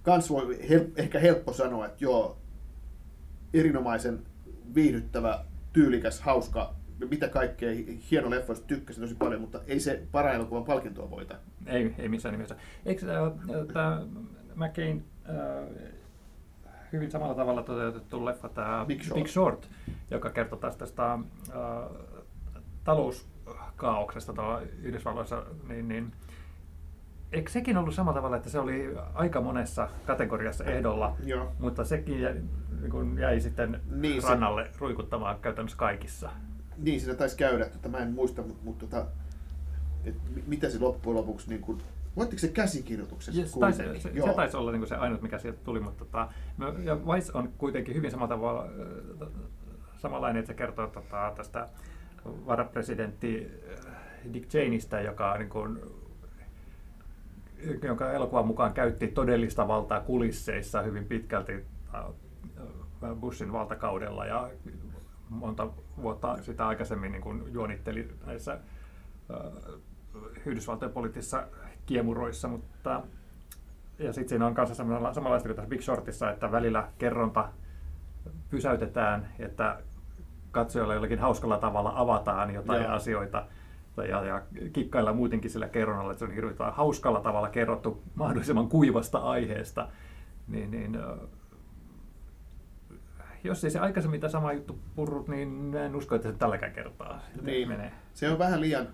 kans voi hel, ehkä helppo sanoa, että joo, erinomaisen viihdyttävä, tyylikäs, hauska, mitä kaikkea hieno leffa, tykkäsin tosi paljon, mutta ei se parhaan elokuvan palkintoa voita. ei, ei missään nimessä. Eikö äh, tämä McCain äh, hyvin samalla tavalla toteutettu leffa, tämä Big Short. Big Short, joka kertoo taas tästä äh, talouskaauksesta Yhdysvalloissa, niin, niin eikö sekin ollut samalla tavalla, että se oli aika monessa kategoriassa ehdolla, Joo. mutta sekin jäi, niin kun jäi sitten Niin, niin, se- rannalle ruikuttamaan käytännössä kaikissa. Niin siinä taisi käydä, että mä en muista, mutta, mutta tota, et mi- mitä se loppujen lopuksi, niin kuin, voittiko se käsikirjoituksessa? Se, taisi, se, Joo. se taisi olla niin se ainut, mikä sieltä tuli, mutta tota, no, ja Vice on kuitenkin hyvin samalla tavalla äh, samanlainen, että se kertoo tota, tästä varapresidentti äh, Dick Cheneystä, joka niin kuin, jonka elokuvan mukaan käytti todellista valtaa kulisseissa hyvin pitkälti äh, Bushin valtakaudella ja monta vuotta sitä aikaisemmin niin kuin juonitteli näissä äh, Yhdysvaltojen poliittisissa kiemuroissa, mutta ja sitten siinä on kanssa samanlaista kuin tässä Big Shortissa, että välillä kerronta pysäytetään, että katsojalle jollakin hauskalla tavalla avataan jotain Joo. asioita ja, ja kikkailla muutenkin sillä kerronnalla, että se on hirveän hauskalla tavalla kerrottu mahdollisimman kuivasta aiheesta, niin, niin ö, jos ei se aikaisemmin tämä sama juttu purrut, niin en usko, että se tälläkään kertaa Niin. menee. Se on vähän liian,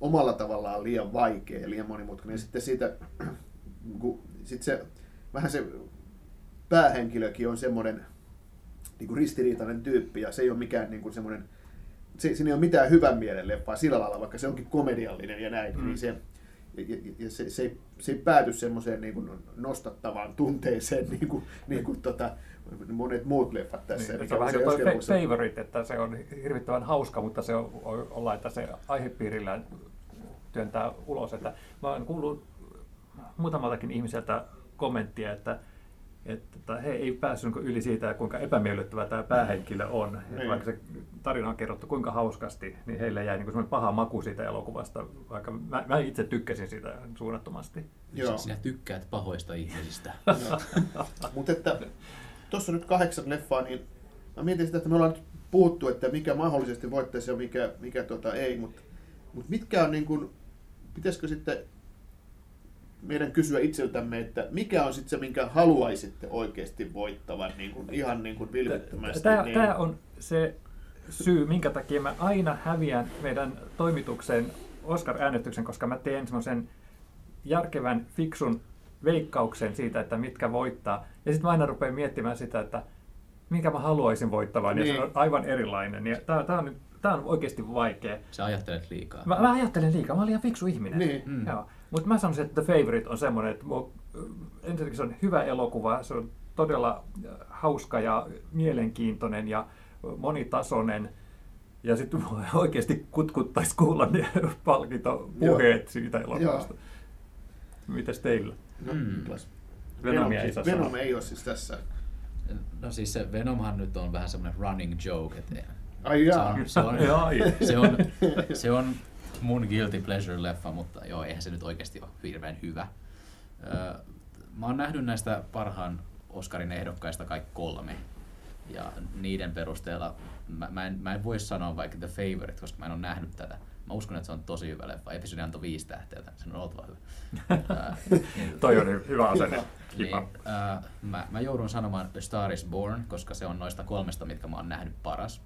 omalla tavallaan liian vaikea liian monimutkainen. Ja sitten siitä, kun, sit se, vähän se päähenkilökin on semmoinen niin ristiriitainen tyyppi ja se ei ole mikään niin kuin semmoinen, se, siinä ei ole mitään hyvän mielen leffaa sillä lailla, vaikka se onkin komediallinen ja näin, Mm. niin se, ja, ja, ja se, se, ei, se ei pääty semmoiseen niin kuin nostattavaan tunteeseen, niin kuin, niin kuin tota, monet muut leffat tässä. Niin, se on vähän kuin toi fa- favorite, että se on hirvittävän hauska, mutta se on, on- ollaan, että se aihepiirillä työntää ulos. Että mä oon kuullut muutamaltakin ihmiseltä kommenttia, että, että he ei päässyt niinku yli siitä, kuinka epämiellyttävä tämä päähenkilö on. Niin. vaikka se tarina on kerrottu kuinka hauskasti, niin heille jäi niin paha maku siitä elokuvasta, vaikka mä, mä itse tykkäsin siitä suunnattomasti. Joo. Sinä tykkäät pahoista ihmisistä. Mutta että tuossa on nyt kahdeksan leffaa, niin mä mietin sitä, että me ollaan nyt puhuttu, että mikä mahdollisesti voittaisi ja mikä, mikä tota ei, mutta mut mitkä on niin kuin, pitäisikö sitten meidän kysyä itseltämme, että mikä on sitten se, minkä haluaisitte oikeasti voittavan niin kuin, ihan niin kuin vilpittömästi? Tämä, niin, tämä on se syy, minkä takia mä aina häviän meidän toimituksen Oscar-äänestyksen, koska mä teen semmoisen järkevän, fiksun veikkauksen siitä, että mitkä voittaa. Ja sitten mä aina rupean miettimään sitä, että minkä mä haluaisin voittavan, ja Niin. se on aivan erilainen. Ja tämä, tämä, on, nyt- tämä on oikeasti vaikea. Sä ajattelet liikaa. Mä, mä ajattelen liikaa, mä olen liian fiksu ihminen. Niin. Mm. Joo. Mutta mä sanoisin, että The Favorite on semmoinen, että mua- ensinnäkin se on hyvä elokuva, se on todella äh, hauska ja mielenkiintoinen ja monitasoinen. Ja sitten oikeasti kutkuttaisi kuulla ne palkintopuheet siitä elokuvasta. Mites teillä? No, Mm. Venom, ei Venom ei ole siis tässä. No siis se Venomhan nyt on vähän semmoinen running joke. Että Ai se jaa. on, se on, se on, se on mun guilty pleasure-leffa, mutta joo, eihän se nyt oikeasti ole hirveän hyvä. Öö, mä oon nähnyt näistä parhaan Oscarin ehdokkaista kaikki kolme. Ja niiden perusteella mä, mä, en, mä en voi sanoa vaikka The Favorite, koska mä en ole nähnyt tätä. Mä uskon, että se on tosi hyvä leffa. Episodi antoi viisi tähteä, sen on oltava hyvä. Ää, niin, Toi on hy- hyvä asenne. niin, ää, mä, mä joudun sanomaan A Star is Born, koska se on noista kolmesta, mitkä mä oon nähnyt paras.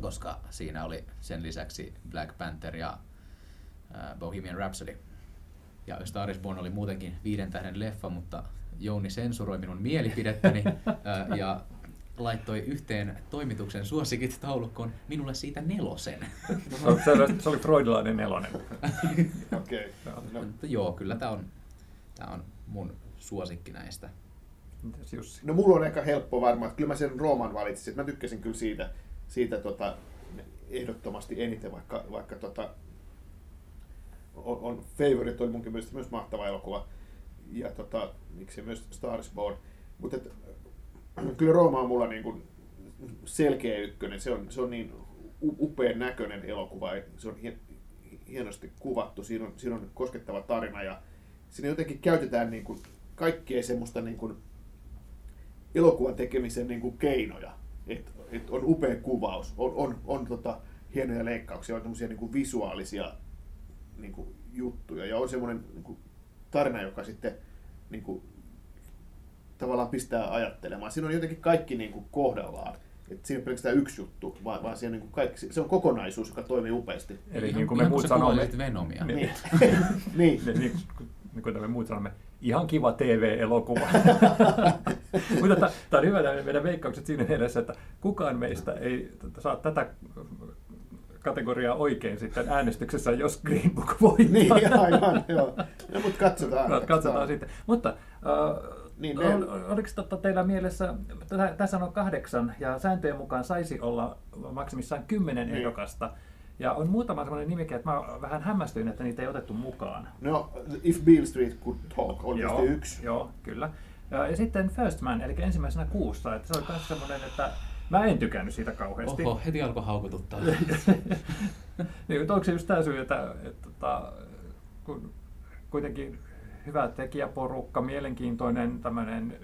Koska siinä oli sen lisäksi Black Panther ja ää, Bohemian Rhapsody. Ja Star is Born oli muutenkin viiden tähden leffa, mutta Jouni sensuroi minun mielipidettäni ää, ja laittoi yhteen toimituksen suosikit taulukkoon minulle siitä nelosen. No, se, oli, se oli freudilainen nelonen. Okei. No, Mutta joo, kyllä tämä on, tää on mun suosikki näistä. Mitäs Jussi? no mulla on aika helppo varmaan, että kyllä mä sen Rooman valitsin. että Mä tykkäsin kyllä siitä, siitä tota, ehdottomasti eniten, vaikka, vaikka tota, on, on Favorite oli munkin mielestä myös mahtava elokuva. Ja tota, miksi myös Star is Born. Mutta kyllä Rooma on mulla niin kuin selkeä ykkönen. Se on, se on niin upean näköinen elokuva. Se on hien, hienosti kuvattu. Siinä on, siinä on koskettava tarina ja siinä jotenkin käytetään niin kuin kaikkea semmoista niin kuin elokuvan tekemisen niin kuin keinoja. Et, et on upea kuvaus, on, on, on tota, hienoja leikkauksia, on tämmöisiä niin kuin visuaalisia niin kuin juttuja ja on semmoinen niin kuin tarina, joka sitten niin kuin, tavallaan pistää ajattelemaan. Siinä on jotenkin kaikki niin kuin kohdallaan. Et siinä on pelkästään yksi juttu, vaan, vaan siinä niin kuin kaikki, se on kokonaisuus, joka toimii upeasti. Eli Ihan- niin kuin me muut sanomme, Venomia. Niin. Niin. niin. niin, niin, niin kuin me muut sanomme, ihan kiva TV-elokuva. Mutta tämä on hyvä meidän veikkaukset siinä mielessä, että kukaan meistä ei saa tätä kategoriaa oikein sitten äänestyksessä, jos Green Book voittaa. Niin, aivan, joo. No, mutta katsotaan. No, katsotaan sitten. Mutta äh, Niin, ne- ol, oliko totta teillä mielessä, tä- tässä on kahdeksan ja sääntöjen mukaan saisi olla maksimissaan kymmenen Niin. ehdokasta. Ja on muutama sellainen nimike, että mä vähän hämmästyin, että niitä ei otettu mukaan. No, If Beale Street Could Talk oli Joo, yksi. Joo, kyllä. Ja, ja sitten First Man, eli ensimmäisenä kuussa, että se oli myös semmoinen, että mä en tykännyt siitä kauheasti. Oho, heti alkoi haukututtaa. niin, mutta onko se just tämä syy, että, että, että kun kuitenkin hyvä tekijäporukka, mielenkiintoinen tämmöinen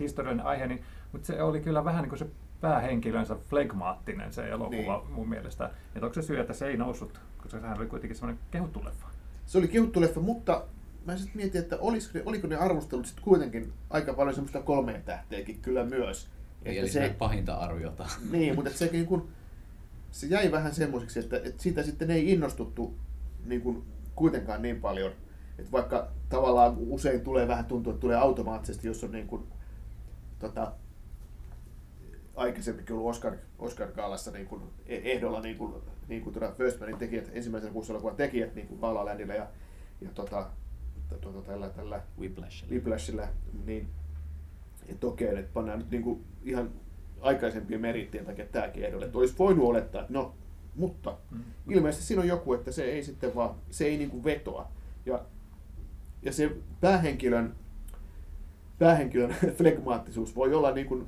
historiallinen aihe, niin, mutta se oli kyllä vähän niin kuin se päähenkilönsä flegmaattinen se elokuva Niin. mun mielestä. Että onko se syy, että se ei noussut, koska sehän oli kuitenkin semmoinen kehuttu leffa. Se oli kehuttu leffa, mutta mä sitten mietin, että olisiko ne, oliko ne arvostelut sitten kuitenkin aika paljon semmoista kolmeen tähteäkin kyllä myös. Eli se... pahinta arviota. Niin, mutta se, niin kuin, se jäi vähän semmoiseksi, että, että siitä sitten ei innostuttu niin kuin, kuitenkaan niin paljon. Että vaikka tavallaan usein tulee vähän tuntua, että tulee automaattisesti, jos on niin kuin, tota, aikaisemminkin ollut Oscar, Oscar Gaalassa niin kuin e- ehdolla niin kuin, niin kuin tuota First Manin tekijät, ensimmäisen kuussa elokuvan tekijät niin kuin La ja, ja tota, tota, tällä, tällä Whiplash. Whiplashilla, niin että okei, että pannaan nyt niinku ihan aikaisempien merittien takia tämäkin ehdolle. Että olisi voinut olettaa, että no, mutta Mm. ilmeisesti siinä on joku, että se ei sitten vaan, se ei niinku vetoa. Ja, ja se päähenkilön, päähenkilön flegmaattisuus voi olla niinku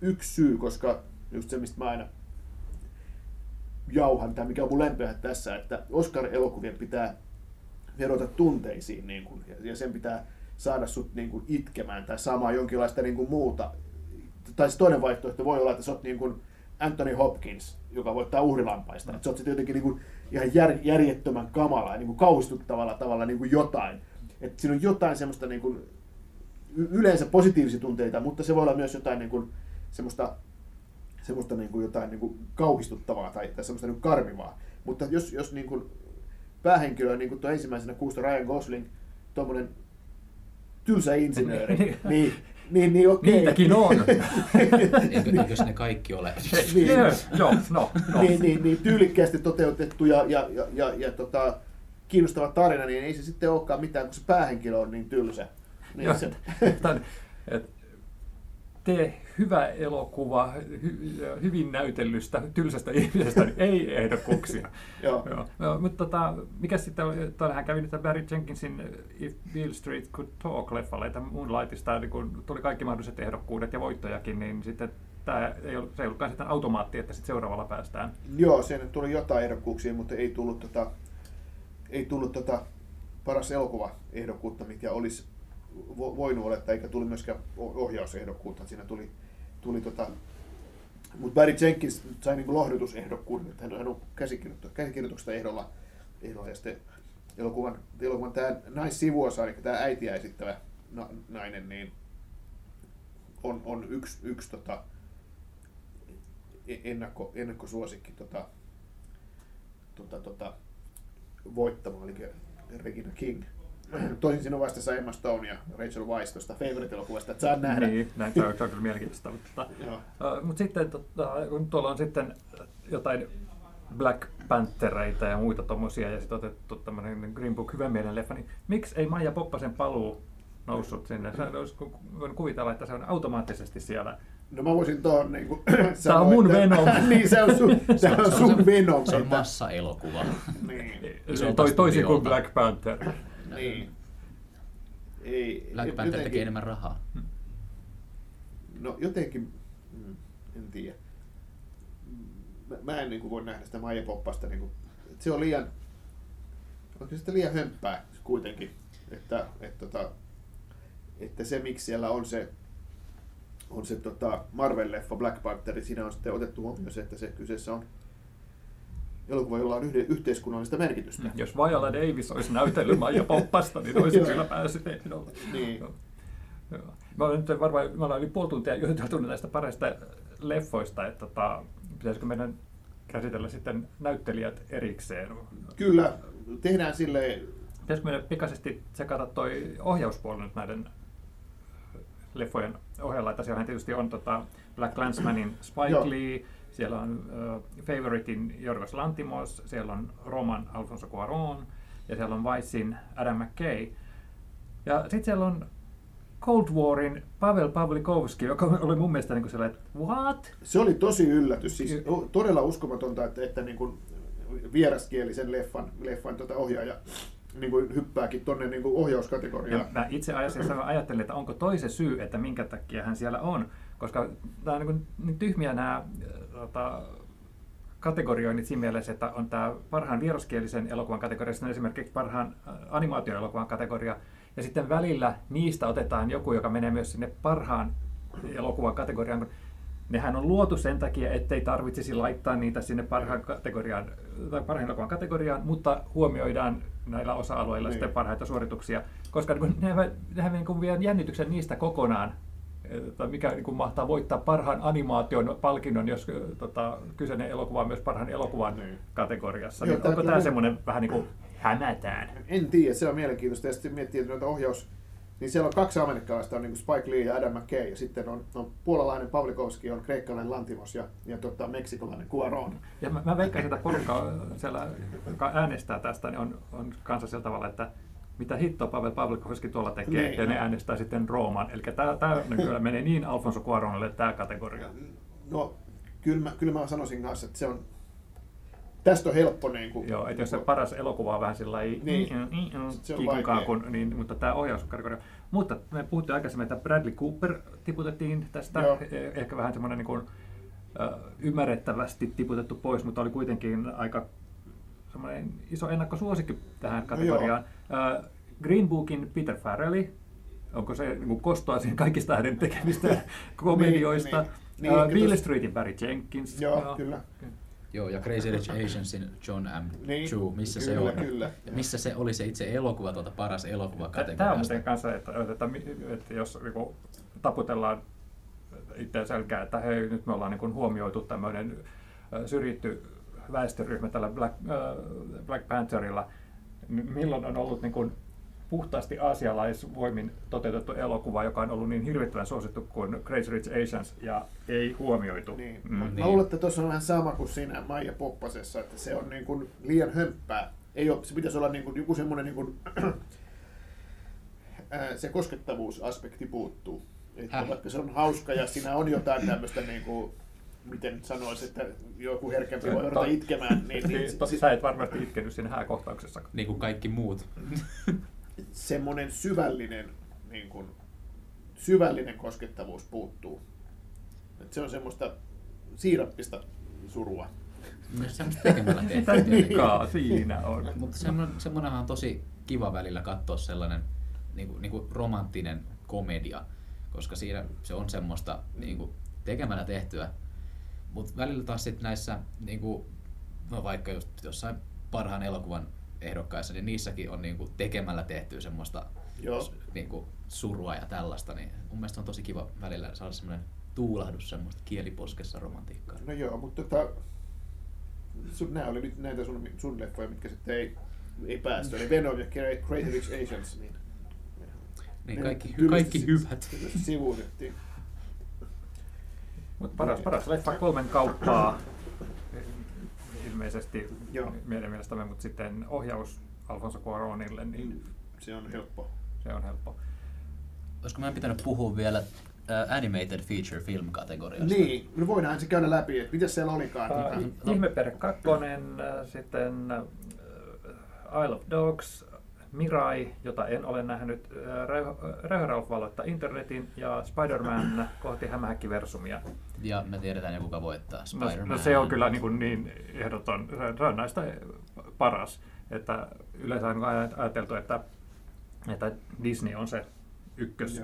yksi syy, koska just se, mistä mä aina jauhan, tai mikä on mun lempeä tässä, että Oscar-elokuvien pitää vedota tunteisiin niin kuin, ja, sen pitää saada sut niin kuin, itkemään tai saamaan jonkinlaista niin kuin, muuta. Tai se toinen vaihtoehto voi olla, että sä oot niin kuin Anthony Hopkins, joka voittaa uhrilampaista. Että sä oot sitten jotenkin niin kuin, ihan jär, järjettömän kamala ja niin kuin, kauhistuttavalla tavalla niin kuin jotain. Että siinä on jotain semmoista niin kuin, yleensä positiivisia tunteita, mutta se voi olla myös jotain niin kuin, semmoista semmoista niin kuin jotain niin kuin kauhistuttavaa tai, tai semmoista niin kuin karmivaa. Mutta jos, jos niin kuin päähenkilö on niin kuin tuo ensimmäisenä kuusta Ryan Gosling, tuommoinen tylsä insinööri, niin, niin, niin okei. Niitäkin on. Eikö, eikös ne kaikki ole? Niin. Joo, joo, no, no. niin, niin, niin tyylikkäästi toteutettu ja, ja, ja, ja, ja tota, kiinnostava tarina, niin ei se sitten olekaan mitään, kun se päähenkilö on niin tylsä. Niin Joo, se, et tee hyvä elokuva hy, hyvin näytellystä, tylsästä ihmisestä, niin ei ehdokkuuksia. joo. Joo. No, mutta tota, mikä sitten, täällähän kävi nyt Barry Jenkinsin If Beale Street Could Talk-leffalle, että Moonlightista niin kun tuli kaikki mahdolliset ehdokkuudet ja voittojakin, niin sitten tämä ei ollut, se ei ollutkaan sitten automaatti, että sitten seuraavalla päästään. Joo, siinä tuli jotain ehdokkuuksia, mutta ei tullut, tota, ei tullut tota paras elokuva ehdokkuutta, mikä olisi voinut olettaa, eikä tuli myöskään ohjausehdokkuutta. Siinä tuli, tuli tota, mutta Barry Jenkins sai niinku lohdutusehdokkuuden, että hän on käsikirjoitu- käsikirjoituksesta ehdolla, ehdolla ja sitten elokuvan, elokuvan tämä naissivuosa, eli tämä äitiä esittävä na, nainen, niin on, on yksi, yksi tota, e- ennakko, ennakkosuosikki tota, tota, tota, voittamaan, eli Regina King. Toisin sinun vastassa Emma Stone ja Rachel Weisz tuosta Favorite-elokuvasta, että saa nähdä. Niin, näin, se on, se on kyllä mielenkiintoista. Mutta, uh, mutta sitten tota, kun tuolla on sitten jotain Black Panthereita ja muita tommosia, ja sitten otettu tämmöinen Green Book hyvän mielen leffa, niin miksi ei Maija Poppasen paluu noussut sinne? Se olisi voinut kuvitella, että se on automaattisesti siellä. No mä voisin tuohon niin kuin, Tää on mun Venom. niin, se on sun, se on sun se, Venom. Se on massa-elokuva. Niin, Isolta Toi, toisin kuin. Black Panther. Niin. Ei, Black ei- Panther jotenkin- tekee enemmän rahaa. No jotenkin, mm, en tiedä. Mä, mä en niin kuin, voi nähdä sitä Maija Poppasta. Niin kuin, että se on liian, onko se liian hömppää kuitenkin. Että, että, että, että se miksi siellä on se, on se tota Marvel-leffa Black Panther, niin siinä on sitten otettu huomioon se, että se kyseessä on elokuva, jolla on yhde, yhteiskunnallista merkitystä. Mm, Jos Viola Davis olisi näytellyt Maija Poppasta, niin olisi kyllä päässyt ehdolle. Niin. Joo. Mä olen nyt varmaan, mä olen yli puoli tuntia juteltu näistä parhaista leffoista, että tota, pitäisikö meidän käsitellä sitten näyttelijät erikseen. Kyllä, tehdään silleen, Pitäisikö meidän pikaisesti tsekata toi ohjauspuoli nyt näiden leffojen ohella, että siellähän tietysti on tota Black Clansmanin Spike. Lee, siellä on uh, Favoritein Jorgos Lantimos, siellä on Roman Alfonso Cuarón ja siellä on Vicein Adam McKay. Ja sitten siellä on Cold Warin Pavel Pavlikovski, joka oli mun mielestä niin kuin sellainen, että what? Se oli tosi yllätys, siis todella uskomatonta, että, että niin kuin vieraskielisen leffan, leffan tota ohjaaja niin kuin hyppääkin tuonne niin kuin ohjauskategoriaan. Ja mä itse asiassa ajattelin, että onko toi se syy, että minkä takia hän siellä on. Koska tämä on niin, niin tyhmiä nämä äh, tota, kategorioinnit siinä mielessä, että on tämä parhaan vieraskielisen elokuvan kategoria, sitten esimerkiksi parhaan äh, animaatioelokuvan kategoria, ja sitten välillä niistä otetaan joku, joka menee myös sinne parhaan elokuvan kategoriaan. Nehän on luotu sen takia, ettei tarvitsisi laittaa niitä sinne parhaan, kategoriaan, tai parhaan elokuvan kategoriaan, mutta huomioidaan näillä osa-alueilla Niin. sitten parhaita suorituksia, koska nehän, nehän niin kuin vie jännityksen niistä kokonaan, tai mikä niin kuin mahtaa voittaa parhaan animaation palkinnon, jos ö, tota, kyseinen elokuva on myös parhaan elokuvan Niin. kategoriassa. Joo, Niin tää onko tämä semmoinen vähän niin kuin hämätään? En tiedä, se on mielenkiintoista. Ja sitten miettii, että ohjaus, niin siellä on kaksi amerikkalaista, on niin kuin Spike Lee ja Adam McKay, ja sitten on, on puolalainen Pavlikovski, on kreikkalainen Lantimos ja, ja tota, meksikolainen Cuarón. Ja mä, mä veikkaisin, että porukka siellä, joka äänestää tästä, niin on, on kanssa sillä tavalla, että mitä hittoa Pavel Pavlikovski tuolla tekee, Niin. ja ne äänestää sitten Rooman. Eli tämä, tämä kyllä menee niin Alfonso Cuaronille tämä kategoria. No, kyllä mä, kyllä mä sanoisin kanssa, että se on, tästä on helppo niin kuin, Joo, että jos se paras elokuva on vähän sillä lailla Niin. Se on kiikunkaan, vaikea. kun, niin, mutta tämä ohjauskategoria. Mutta me puhuttiin aikaisemmin, että Bradley Cooper tiputettiin tästä, Joo. Eh- ehkä vähän semmoinen niin kuin, ymmärrettävästi tiputettu pois, mutta oli kuitenkin aika iso ennakkosuosikki tähän kategoriaan. Äh, Green Bookin Peter Farrelly, onko se niin kuin kostoa siihen kaikista hänen tekemistä komedioista. niin. Niin, Niin, äh, Beale Streetin Barry Jenkins. Joo, kyllä. Joo, ja Crazy Rich Asiansin John M. Niin, Chu, missä kyllä, se on? kyllä. Ja missä se oli se itse elokuva tuolta paras elokuva Tämä on kategoriasta? muuten kanssa, että, että, että jos niin taputellaan itseään selkää, että hei, nyt me ollaan niin huomioitu tämmöinen syrjitty väestöryhmä tällä Black, äh, Black Pantherilla, milloin on ollut niin kuin puhtaasti aasialaisvoimin toteutettu elokuva, joka on ollut niin hirvittävän suosittu kuin Crazy Rich Asians ja ei huomioitu. Niin. Mm. Mä Niin. luulen, että tuossa on vähän sama kuin siinä Maija Poppasessa, että se on niin kuin liian hömppää. Ei ole, se pitäisi olla niin kuin joku semmoinen, niin kuin, se koskettavuusaspekti puuttuu. Että Häh? vaikka se on hauska ja siinä on jotain tämmöistä, niin kuin, miten sanoisi, että joku herkempi voi ruveta itkemään, niin, Niin, niin tosi sä et varmasti itkenyt siinä hääkohtauksessa. Niin kuin kaikki muut. semmoinen syvällinen, niin kuin, syvällinen koskettavuus puuttuu. Et se on semmoista siirappista surua. Myös semmoista tekemällä Mitä tehtyä. vikaa siinä on? Mutta semmoinen, semmoinenhan on tosi kiva välillä katsoa sellainen niin kuin, niin kuin romanttinen komedia, koska siinä se on semmoista niin kuin, tekemällä tehtyä. Mutta välillä taas sit näissä, niin kuin, no vaikka just jossain parhaan elokuvan ehdokkaissa, niin niissäkin on niin kuin, tekemällä tehtyä semmoista Joo. niin kuin, surua ja tällaista. Niin mun mielestä on tosi kiva välillä saada semmoinen tuulahdus semmoista kieliposkessa romantiikkaa. No joo, mutta tota, sun, nämä oli nyt näitä sun, sun leffoja, mitkä sitten ei, ei päästy. Eli Venom ja Crazy Rich Asians, niin, Niin ne kaikki, kaikki hyvät. sivuutettiin. Mut paras, paras leffa kolmen kauppaa ilmeisesti Joo. meidän mielestämme, mutta sitten ohjaus Alfonso Cuaronille, niin Se on helppo. se on helppo. Olisiko meidän pitänyt puhua vielä äh, animated feature film kategoriasta? Niin, no voidaan se käydä läpi, että mitä siellä olikaan. Uh, Tota, Ihmeperhe 2, äh, sitten äh, Isle of Dogs, Mirai, jota en ole nähnyt, äh, Räyhäralf valloittaa internetin ja Spider-Man kohti hämähäkkiversumia. Ja me tiedetään jo kuka voittaa. No, Spider-Man. no se on kyllä niin, kuin niin ehdoton, se- on näistä paras. Että yleensä on aj- ajateltu, että, että Disney on se ykkös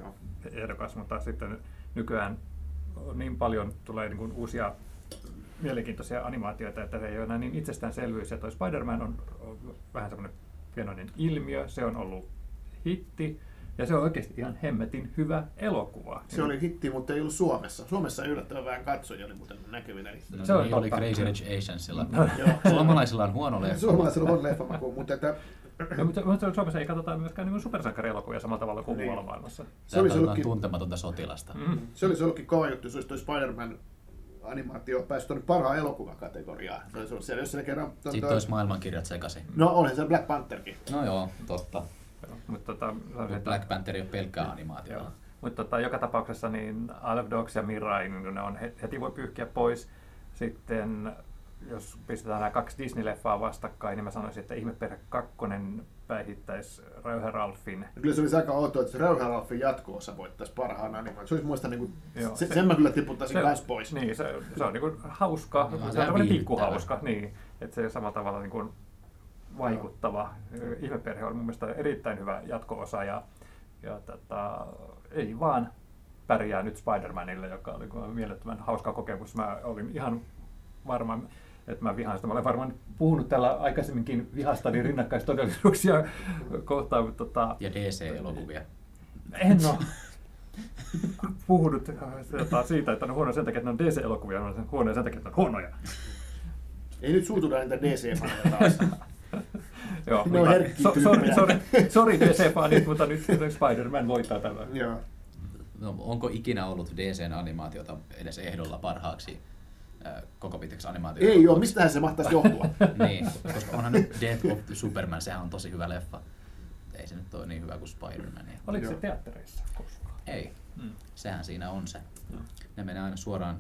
ehdokas, mutta sitten nykyään on niin paljon tulee niin kuin uusia mielenkiintoisia animaatioita, että se ei ole enää niin itsestäänselvyys. Ja toi Spider-Man on, on vähän semmoinen pienoinen ilmiö, se on ollut hitti, ja se on oikeasti ihan hemmetin hyvä elokuva. se oli hitti, mutta ei ollut Suomessa. Suomessa yllättävän vähän katsojia oli muuten näkyvinä. No, Se on niin oli. Crazy Rich Asiansilla. No, joo. Suomalaisilla on huono leffa. Suomalaisilla on leffamaku, mutta että No, mutta, mutta Suomessa ei katsota myöskään niin supersankarielokuvia samalla tavalla kuin Niin. muualla maailmassa. se olisi ollutkin, tuntematonta sotilasta. Mm. se olisi ollutkin kova juttu, jos olisi Spider-Man animaatio päässyt tuonne parhaan elokuvan kategoriaan. Se olisi ollut siellä, jos siellä kerran... ton Sitten olisi maailmankirjat sekaisin. No onhan se Black Pantherkin. No joo, totta. Mutta tota, Black Panther ei ole pelkkää animaatiota. Joo. Mutta tota, joka tapauksessa niin Isle of Dogs ja Mirai, niin ne on he- heti voi pyyhkiä pois. Sitten jos pistetään nämä kaksi Disney-leffaa vastakkain, niin mä sanoisin, että Ihmeperhe 2 päihittäisi Rauha Ralphin. Ja kyllä se olisi aika outoa, että se Rauharalfin jatko-osa voittaisi parhaan animaation. Se olisi muista niin kuin, Joo, se, se- sen mä kyllä tiputtaisin kans pois. Niin, se, se on niin hauska, Joo, se on tämmöinen pikkuhauska, niin, että se on samalla tavalla niin kuin vaikuttava. Ihmeperhe on mun mielestä erittäin hyvä jatko-osa ja, ja tota, ei vaan pärjää nyt Spider-Manille, joka oli kyllä mielettömän hauska kokemus. Mä olin ihan varma, että mä vihaan sitä. Mä olen varmaan puhunut täällä aikaisemminkin vihastani rinnakkaistodellisuuksia kohtaan, mutta tota, Ja DC-elokuvia. en ole puhunut tota, siitä, että ne on huonoja sen takia, että ne on DC-elokuvia, ne on huonoja sen takia, että ne on huonoja. Ei nyt suututa niitä DC-faneja taas. Joo, Ne on mutta herkkiä so, sorry, sorry, sorry DC-fanit, mutta nyt Spider-Man voittaa tällä. Joo. No, onko ikinä ollut DCn animaatiota edes ehdolla parhaaksi äh, koko pitkäksi animaatioksi? Ei ole, mistähän se mahtaisi johtua? niin, koska onhan nyt Death of the Superman, sehän on tosi hyvä leffa. Ei se nyt ole niin hyvä kuin Spider-Man. Oliko se Joo. teattereissa koskaan? Ei, Mm. sehän siinä on se. Joo. Ne menee aina suoraan,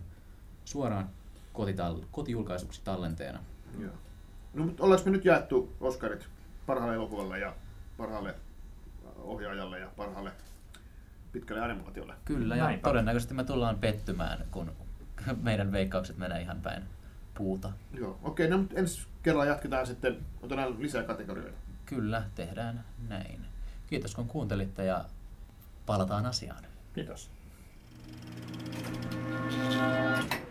suoraan kotital- kotijulkaisuksi tallenteena. Joo. No, mutta ollaanko me nyt jaettu Oscarit parhaalle elokuvalle ja parhaalle ohjaajalle ja parhaalle pitkälle animaatiolle? Kyllä, ja Näinpä. todennäköisesti me tullaan pettymään, kun meidän veikkaukset menee ihan päin puuta. Joo, okei, no mutta ensi kerralla jatketaan sitten, otetaan lisää kategorioita. Kyllä, tehdään näin. Kiitos kun kuuntelitte ja palataan asiaan. Kiitos. Thank